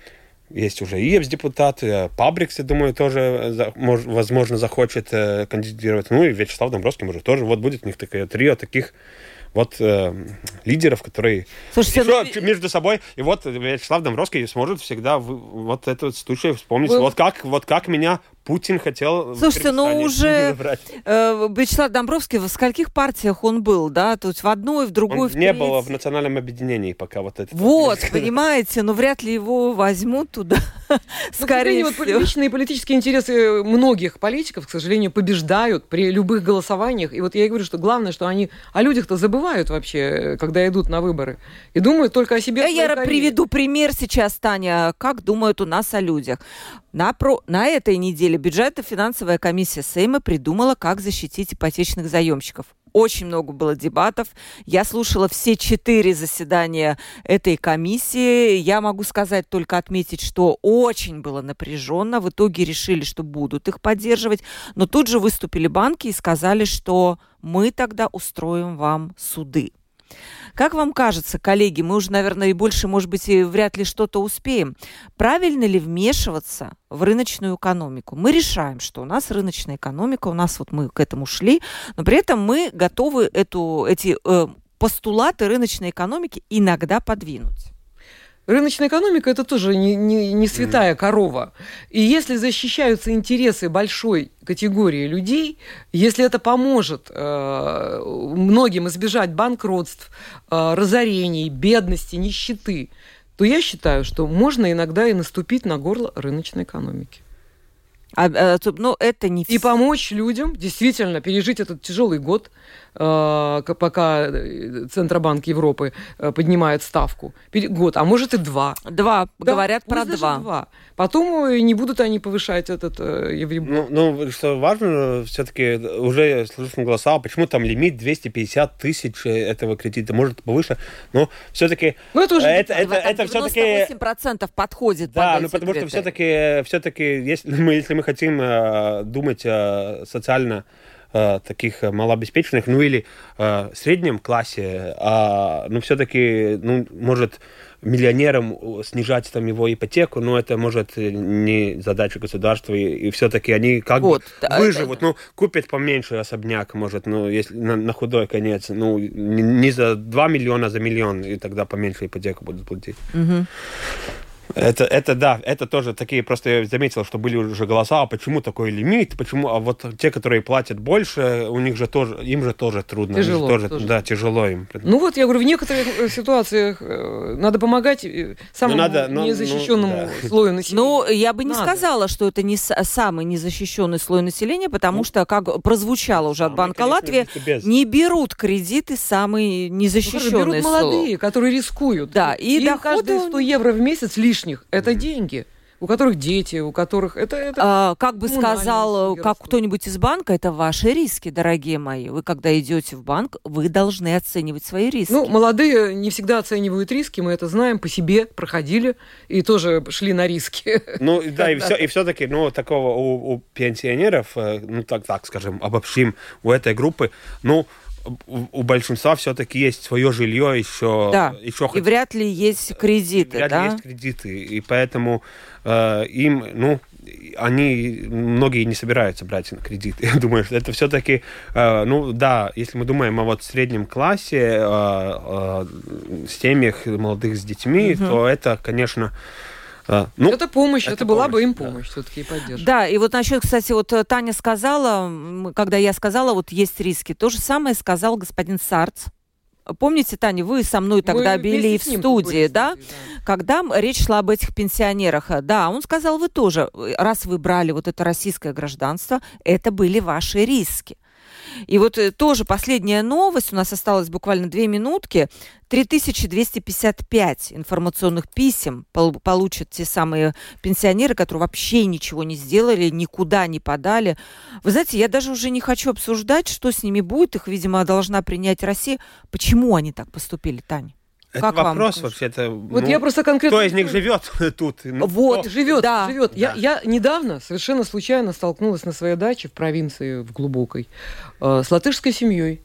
есть уже ИЕПС депутаты, Пабрикс, я думаю, тоже, возможно, захочет э, кандидировать. Ну и Вячеслав Домбровский, может, тоже. Вот будет у них такое трио таких вот э, лидеров, которые Слушайте, еще ну... между собой. И вот Вячеслав Домбровский сможет всегда вот этот случай вспомнить. Вы... Вот как, вот как меня Путин хотел... Слушайте, ну уже э, Вячеслав Домбровский, в скольких партиях он был, да? То есть в одной, в другой, он в не было в национальном объединении пока вот это. Вот, понимаете, но вряд ли его возьмут туда, скорее всего. Вот личные политические интересы многих политиков, к сожалению, побеждают при любых голосованиях. И вот я и говорю, что главное, что они о людях-то забывают вообще, когда идут на выборы. И думают только о себе. Я приведу пример сейчас, Таня, как думают у нас о людях. На, про... на этой неделе бюджетно-финансовая комиссия Сейма придумала, как защитить ипотечных заемщиков. Очень много было дебатов. Я слушала все четыре заседания этой комиссии. Я могу сказать, только отметить, что очень было напряженно. В итоге решили, что будут их поддерживать. Но тут же выступили банки и сказали, что мы тогда устроим вам суды. Как вам кажется, коллеги, мы уже, наверное, и больше, может быть, и вряд ли что-то успеем. Правильно ли вмешиваться в рыночную экономику? Мы решаем, что у нас рыночная экономика, у нас вот мы к этому шли, но при этом мы готовы эту, эти э, постулаты рыночной экономики иногда подвинуть. Рыночная экономика это тоже не, не, не святая корова. И если защищаются интересы большой категории людей, если это поможет э, многим избежать банкротств, э, разорений, бедности, нищеты, то я считаю, что можно иногда и наступить на горло рыночной экономики. А, а, ну, это не... И помочь людям действительно пережить этот тяжелый год, пока э, Центробанк Европы э, поднимает ставку. Год, а может и два. Два, да, говорят про два. два. Потом не будут они повышать этот Евробор. Ну, ну, что важно, все-таки уже слышим голоса, почему там лимит 250 тысяч этого кредита, может повыше, но все-таки... Ну, это уже... Это, это, это все-таки... 98% подходит Да, ну, потому что все-таки, все-таки если мы, если мы хотим э, думать э, социально э, таких малообеспеченных, ну или э, среднем классе, э, ну все-таки, ну, может, миллионерам снижать там его ипотеку, но это может не задача государства, и, и все-таки они как вот, бы выживут, ну, купят поменьше особняк, может, ну, если на, на худой конец, ну, не, не за 2 миллиона, а за миллион, и тогда поменьше ипотеку будут платить. Угу. Это, это да, это тоже такие, просто я заметил, что были уже голоса, а почему такой лимит, почему, а вот те, которые платят больше, у них же тоже, им же тоже трудно. Тяжело. Тоже, тоже. Да, тяжело им. Ну вот, я говорю, в некоторых э, ситуациях э, надо помогать э, самому надо, но, незащищенному ну, да. слою населения. Ну, я бы не надо. сказала, что это не самый незащищенный слой населения, потому ну, что, как прозвучало уже от Банка Латвии, не берут кредиты самые незащищенные ну, берут молодые, которые рискуют. Да, и Им доходы... каждые 100 евро в месяц лишних – это деньги у которых дети, у которых это... это а, как бы сказал как кто-нибудь из банка, это ваши риски, дорогие мои. Вы когда идете в банк, вы должны оценивать свои риски. Ну, молодые не всегда оценивают риски, мы это знаем, по себе проходили и тоже шли на риски. Ну, да, и, все, и все-таки, ну, такого у, у пенсионеров, э, ну, так, так скажем, обобщим, у этой группы, ну, у большинства все-таки есть свое жилье еще. Да. еще и вряд ли есть кредиты, вряд да? ли есть кредиты, и поэтому э, им, ну, они многие не собираются брать кредит. Я думаю, что это все-таки, э, ну да, если мы думаем о вот среднем классе, э, э, семьях молодых с детьми, угу. то это, конечно, а, ну, это помощь, это, это была бы им помощь, да. все-таки и поддержка. Да, и вот насчет, кстати, вот э, Таня сказала, когда я сказала, вот есть риски, то же самое сказал господин Сарц. Помните, Таня, вы со мной тогда мы били в студии, да? Студии, да? Когда речь шла об этих пенсионерах. Да, он сказал, вы тоже, раз вы брали вот это российское гражданство, это были ваши риски. И вот э, тоже последняя новость, у нас осталось буквально две минутки. 3255 информационных писем получат те самые пенсионеры, которые вообще ничего не сделали, никуда не подали. Вы знаете, я даже уже не хочу обсуждать, что с ними будет. Их, видимо, должна принять Россия. Почему они так поступили, Таня? Это Как вопрос вам? вообще. Это, Вот ну, я просто конкретно... Кто из них живет тут? Ну, Вот. кто? Живет, Да. живет. Я, Да. я недавно совершенно случайно столкнулась на своей даче в провинции, в глубокой, э, с латышской семьей,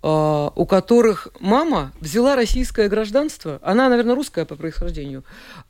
у которых мама взяла российское гражданство, она, наверное, русская по происхождению,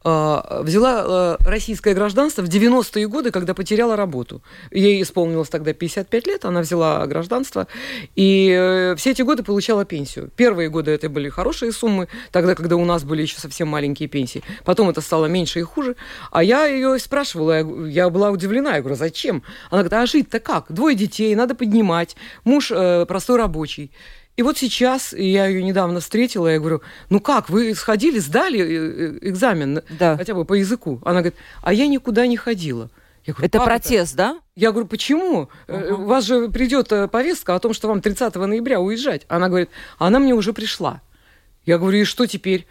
э, взяла э, российское гражданство в 90-е годы, когда потеряла работу. Ей исполнилось тогда 55 лет, она взяла гражданство, и э, все эти годы получала пенсию. Первые годы это были хорошие суммы, тогда, когда у нас были еще совсем маленькие пенсии. Потом это стало меньше и хуже. А я ее спрашивала, я была удивлена, я говорю, зачем? Она говорит, а жить-то как? Двое детей, надо поднимать, муж э, простой рабочий. И вот сейчас, я ее недавно встретила, я говорю, ну как, вы сходили, сдали э, э, экзамен, Да. хотя бы по языку? Она говорит, а я никуда не ходила. Я говорю, Это «Как протест, да? я говорю, почему? Э, У вас же придет повестка о том, что вам 30 ноября уезжать. Она говорит, она мне уже пришла. Я говорю, и что теперь?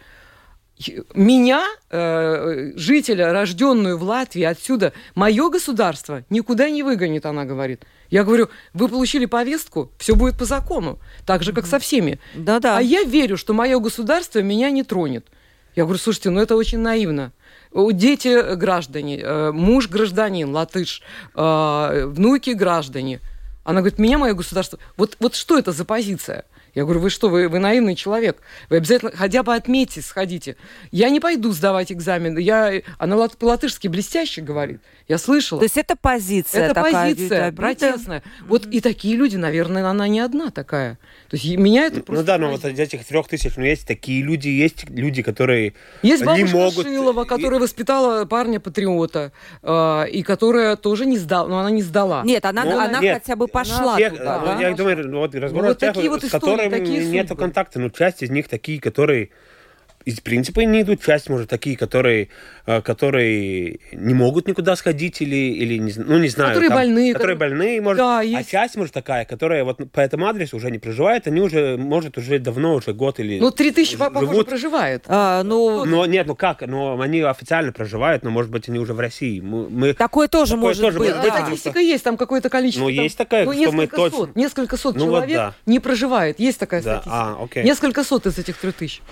Меня, э, жителя, рожденную в Латвии, отсюда, мое государство никуда не выгонит, она говорит. Я говорю, вы получили повестку, все будет по закону, так же, как со всеми. Да-да. А я верю, что мое государство меня не тронет. Я говорю, слушайте, ну это очень наивно. Дети э, граждане, э, муж гражданин, латыш, внуки граждане. Она говорит, меня мое государство... Вот, вот что это за позиция? Я говорю, вы что, вы, вы наивный человек. Вы обязательно хотя бы отметьте, сходите. Я не пойду сдавать экзамен. Я... Она лат- по-латышски блестяще говорит. Я слышала. То есть это позиция Это такая, позиция протестная. Вот и такие люди, наверное, она не одна такая. То есть и меня это просто... Ну да, но вот из этих трех тысяч, ну есть такие люди, есть люди, которые Есть не бабушка могут... Шилова, которая воспитала парня-патриота, э, и которая тоже не сдала, но она не сдала. Нет, она, Ну, она нет. хотя бы пошла Тех, туда, ну, да? я думаю, вот разговор вот о тех, такие вот с истории, которыми такие нету контакта, но часть из них такие, которые из принципа не идут, часть, может, такие, которые, э, которые не могут никуда сходить или, или не, ну, не знаю. Которые больные, Которые которые- больные, может. Да, А есть. часть, может, такая, которая вот по этому адресу уже не проживает, они уже, может, уже давно, уже год или... Ну, три тысячи, по- похоже, живут. проживает. А, ну, Но нет, ну как? Но они официально проживают, но, может быть, они уже в России. Мы, мы- такое тоже Такое может тоже быть. может Да, быть, статистика есть, там какое-то количество. Ну, там- есть такая, ну, что мы несколько точно- сот, несколько сот Ну, вот человек да. не проживает. Есть такая Да, статистика. а, окей. Несколько сот из этих трех тысяч.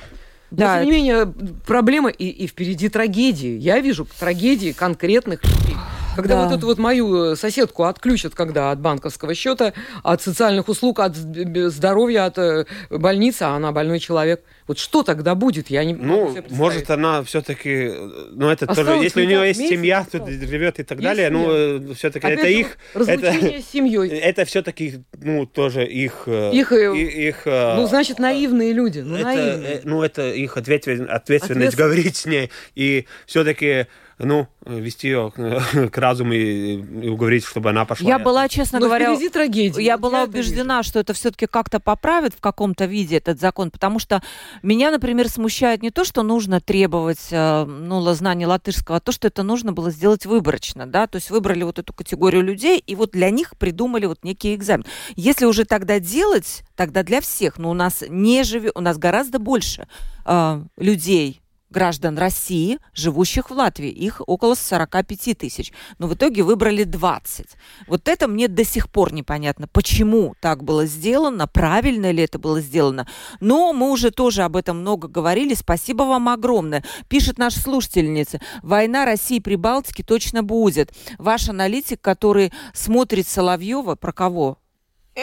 Да. Но, тем не менее, проблема и, и впереди трагедии. Я вижу трагедии конкретных людей. Когда Да. вот эту вот мою э, соседку отключат, когда от банковского счета, от социальных услуг, от здоровья, от э, больницы, а она больной человек. Вот что тогда будет? Я не Ну, может, она все-таки, ну, это Осталось тоже, если у не нее есть месяц семья, тут осталось. живет и так Есть далее, семья. ну, все-таки Опять это их, разлучение это, с семьей. это все-таки, ну, тоже их, э, Их, э, и- их, э, Ну, значит, наивные люди. Ну, это, наивные. э, ну, это их ответственность Ответственность. говорить с ней и все-таки, ну, вести ее к, к разуму и, и уговорить, чтобы она пошла. Я была, честно Но говоря, впереди трагедия. я Вот была это убеждена, что это все-таки как-то поправит в каком-то виде этот закон, потому что меня, например, смущает не то, что нужно требовать э, ну, знания латышского, а то, что это нужно было сделать выборочно, да, то есть выбрали вот эту категорию людей, и вот для них придумали вот некий экзамен. Если уже тогда делать, тогда для всех, но у нас не живет, у нас гораздо больше э, людей, граждан России, живущих в Латвии. Их около 45 тысяч. Но в итоге выбрали 20. Вот это мне до сих пор непонятно, почему так было сделано, правильно ли это было сделано. Но мы уже тоже об этом много говорили. Спасибо вам огромное. Пишет наша слушательница. Война России при Балтике точно будет. Ваш аналитик, который смотрит Соловьева, про кого?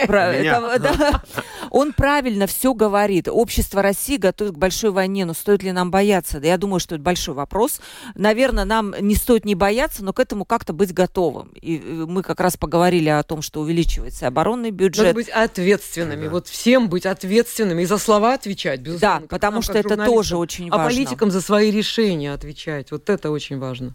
Про- Меня. это- да. Он правильно все говорит. Общество России готовит к большой войне, но стоит ли нам бояться? Да я думаю, что это большой вопрос. Наверное, нам не стоит не бояться, но к этому как-то быть готовым. И э, мы как раз поговорили о том, что увеличивается оборонный Надо бюджет. быть ответственными. Вот всем быть ответственными и за слова отвечать, безусловно. Да, потому нам, что это тоже очень А важно. политикам за свои решения отвечать. Вот это очень важно.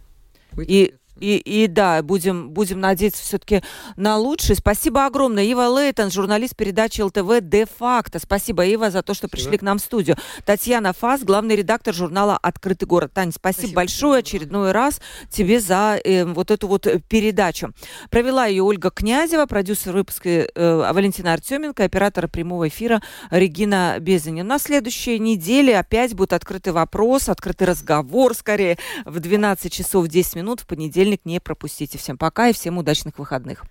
Быть И. И, и да, будем, будем надеяться все-таки на лучшее. Спасибо огромное. Ива Лейтон, журналист передачи ЛТВ «Де-факто». Спасибо, Ива, за то, что пришли к нам в студию. Татьяна Фас, главный редактор журнала «Открытый город». Таня, спасибо, спасибо большое очередной раз тебе за э, вот эту вот передачу. Провела ее Ольга Князева, продюсер выпуска э, Валентина Артеменко, оператор прямого эфира Регина Безанин. На следующей неделе опять будет открытый вопрос, открытый разговор, скорее, в 12 часов 10 минут в понедельник. Не пропустите. Всем пока и всем удачных выходных.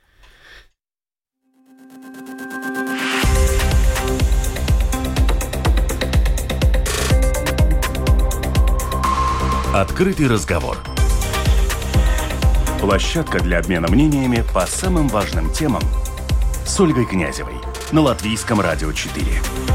Открытый разговор. Площадка для обмена мнениями по самым важным темам с Ольгой Князевой на Латвийском радио 4.